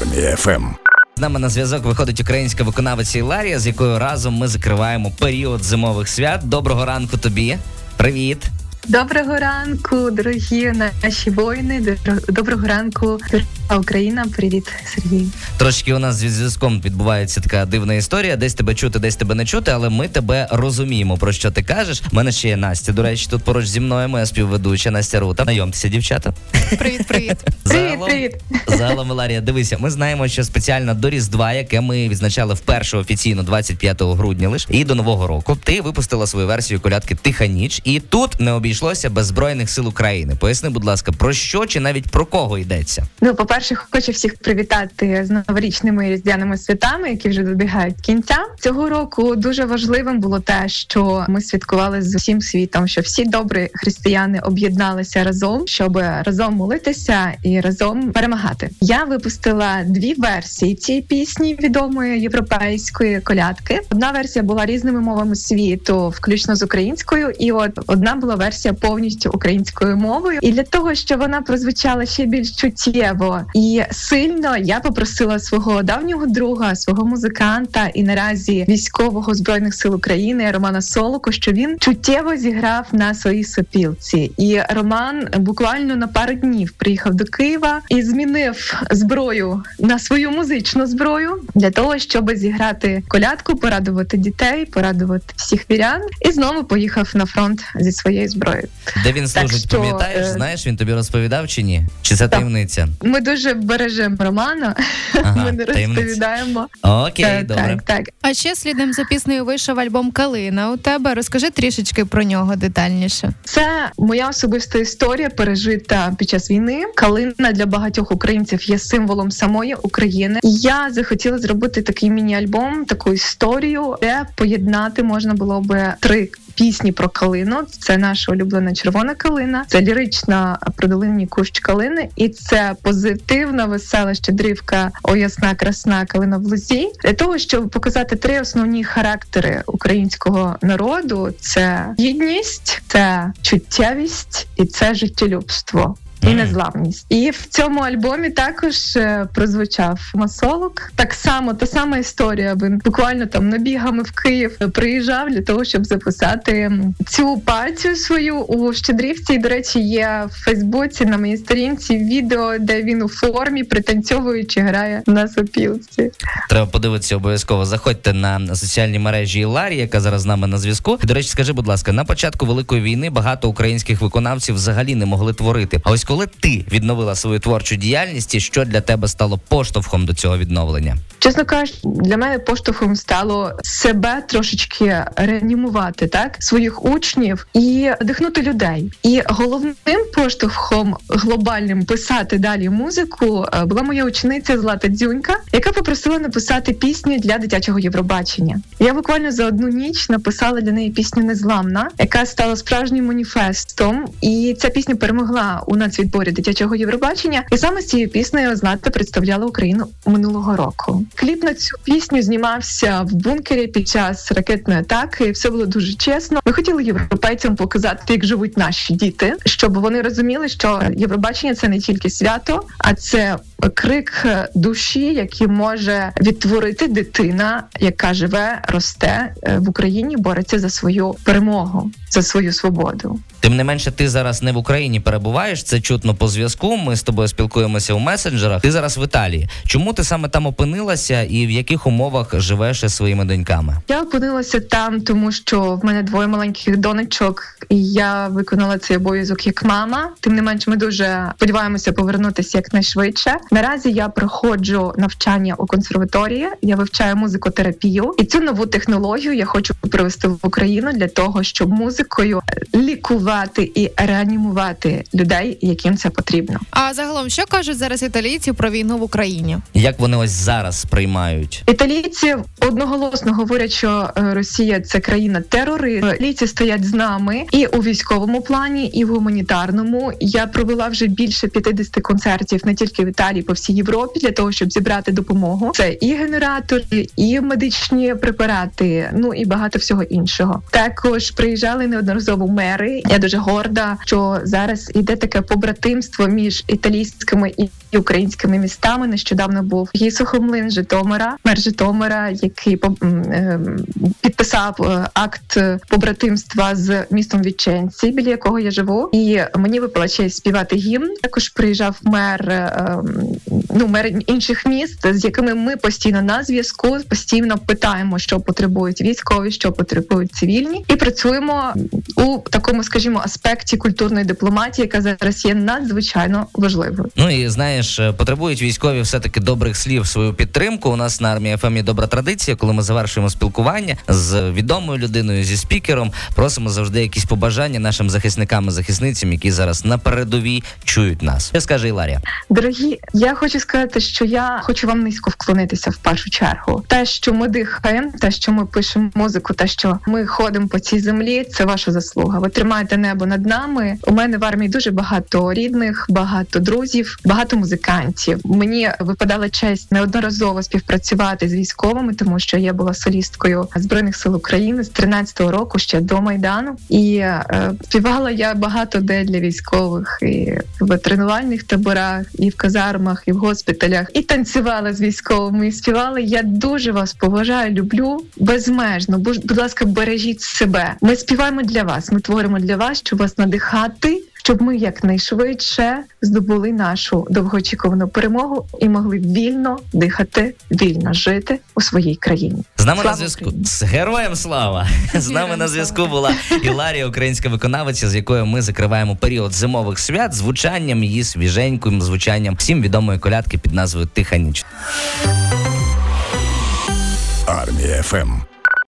Армія ФМ. З нами на зв'язок виходить українська виконавиця Іларія, з якою разом ми закриваємо період зимових свят. Доброго ранку тобі. Привіт. Доброго ранку, дорогі наші воїни. Доброго ранку, Україна. Привіт, Сергій. Трошки у нас зі зв'язком відбувається така дивна історія. Десь тебе чути, десь тебе не чути, але ми тебе розуміємо, про що ти кажеш. У мене ще є Настя. До речі, тут поруч зі мною моя співведуча Настя Рута. Знайомтеся, дівчата. Привіт, привіт. Привіт, привіт. Загалом, Валарія, дивися, ми знаємо, що спеціально до Різдва, яке ми відзначали вперше офіційно 25 грудня лиш, і до нового року ти випустила свою версію колядки Тиха ніч, і тут не обійшлося без збройних сил України. Поясни, будь ласка, про що чи навіть про кого йдеться? Ну, по перше, хочу всіх привітати з новорічними різдвяними святами, які вже добігають кінця. Цього року дуже важливим було те, що ми святкували з усім світом, що всі добрі християни об'єдналися разом, щоб разом молитися і разом перемагати. Я випустила дві версії цієї пісні відомої європейської колядки. Одна версія була різними мовами світу, включно з українською, і от одна була версія повністю українською мовою. І для того, щоб вона прозвучала ще більш чуттєво і сильно, я попросила свого давнього друга, свого музиканта і наразі військового збройних сил України Романа Солоко, що він чуттєво зіграв на своїй сопілці. І Роман буквально на пару днів приїхав до Києва і змінив зброю на свою музичну зброю для того, щоб зіграти колядку, порадувати дітей, порадувати всіх вірян, і знову поїхав на фронт зі своєю зброєю. Де він служить, що, пам'ятаєш? Е... Знаєш, він тобі розповідав чи ні? Чи це таємниця? Ми дуже бережемо Романа. Ага, Ми не розповідаємо. Окей, так, добре. Так, так. А ще слідом за піснею вийшов альбом Калина. У тебе розкажи трішечки про нього детальніше. Це моя особиста історія, пережита під час війни. Калина для багатьох українців є символом самої України. Я захотіла зробити такий міні-альбом, таку історію, де поєднати можна було би три пісні про калину. Це наша улюблена червона калина, це лірична про долинні кущ калини, і це позитивна, весела щедрівка О ясна красна калина в лузі. Для того щоб показати три основні характери українського народу: це гідність, це чуттєвість і це життєлюбство і незламність. І в цьому альбомі також е, прозвучав масолок. Так само та сама історія. Він буквально там набігами в Київ приїжджав для того, щоб записати цю партію свою у Щедрівці. І, До речі, є в Фейсбуці на моїй сторінці відео, де він у формі пританцьовуючи грає на сопілці. Треба подивитися обов'язково. Заходьте на соціальні мережі Ларі, яка зараз з нами на зв'язку. До речі, скажи, будь ласка, на початку великої війни багато українських виконавців взагалі не могли творити. А ось коли ти відновила свою творчу діяльність, і що для тебе стало поштовхом до цього відновлення? Чесно кажучи, для мене поштовхом стало себе трошечки реанімувати так своїх учнів і дихнути людей. І головним поштовхом глобальним писати далі музику е, була моя учениця Злата Дзюнька, яка попросила написати пісню для дитячого Євробачення. Я буквально за одну ніч написала для неї пісню Незламна, яка стала справжнім маніфестом. І ця пісня перемогла у нацвідборі дитячого Євробачення. І саме з цією піснею Злата представляла Україну минулого року. Кліп на цю пісню знімався в бункері під час ракетної атаки. Все було дуже чесно. Ми хотіли європейцям показати, як живуть наші діти, щоб вони розуміли, що Євробачення це не тільки свято, а це крик душі, який може відтворити дитина, яка живе, росте е, в Україні, бореться за свою перемогу, за свою свободу. Тим не менше, ти зараз не в Україні перебуваєш. Це чутно по зв'язку. Ми з тобою спілкуємося у месенджерах. Ти зараз в Італії. Чому ти саме там опинилася, і в яких умовах живеш із своїми доньками? Я опинилася там, тому що в мене двоє маленьких донечок, і я виконала цей обов'язок як мама. Тим не менш, ми дуже сподіваємося повернутися якнайшвидше. Наразі я проходжу навчання у консерваторії. Я вивчаю музикотерапію, і цю нову технологію я хочу привести в Україну для того, щоб музикою лікувати і реанімувати людей, яким це потрібно. А загалом, що кажуть зараз італійці про війну в Україні? Як вони ось зараз сприймають? Італійці одноголосно говорять, що е, Росія це країна терорист. Італійці стоять з нами і у військовому плані, і в гуманітарному. Я провела вже більше 50 концертів не тільки в Італії, по всій Європі, для того, щоб зібрати допомогу. Це і генератори, і медичні препарати, ну і багато всього іншого. Також приїжджали неодноразово мери. Я дуже горда, що зараз іде таке побратимство між італійськими і українськими містами. Нещодавно був Гій Сухомлин Житомира, мер Житомира, який по- м, е, підписав е, акт побратимства з містом Віченці, біля якого я живу. І мені випала честь співати гімн. Також приїжджав мер е, м, ну мер інших міст, з якими ми постійно на зв'язку, постійно питаємо, що потребують військові, що потребують цивільні, і працюємо у такому, скажімо, аспекті культурної дипломатії, яка зараз є надзвичайно важливою. Ну і знаєш, е, потребують військові все-таки добрих слів свою підтримку. У нас на армії ФМ є добра традиція, коли ми завершуємо спілкування з відомою людиною, зі спікером. Просимо завжди якісь побажання нашим захисникам і захисницям, які зараз на передовій чують нас. Що скаже Іларія? Дорогі, я хочу сказати, що я хочу вам низько вклонитися в першу чергу. Те, що ми дихаємо, те, що ми пишемо музику, те, що ми ходимо по цій землі, це ваша заслуга. Ви тримаєте небо над нами. У мене в армії дуже багато рідних, багато друзів, багато музикантів. Мені випадала честь неодноразово співпрацювати з військовими, тому що я була солісткою збройних сил України з 13-го року ще до майдану, і е, співала я багато де для військових і в тренувальних таборах, і в казармах, і в госпіталях, і танцювала з військовими, і співала. Я дуже вас поважаю, люблю безмежно. Будь, ласка, бережіть себе. Ми співаємо для вас. Ми творимо для вас, щоб вас надихати. Щоб ми якнайшвидше здобули нашу довгоочікувану перемогу і могли вільно дихати, вільно жити у своїй країні. З нами Слава на зв'язку Україні! з героєм слава. З нами Героям на зв'язку була Іларія, українська виконавиця, з якою ми закриваємо період зимових свят звучанням її свіженьким звучанням всім відомої колядки під назвою Тиха ніч. Армія ФМ.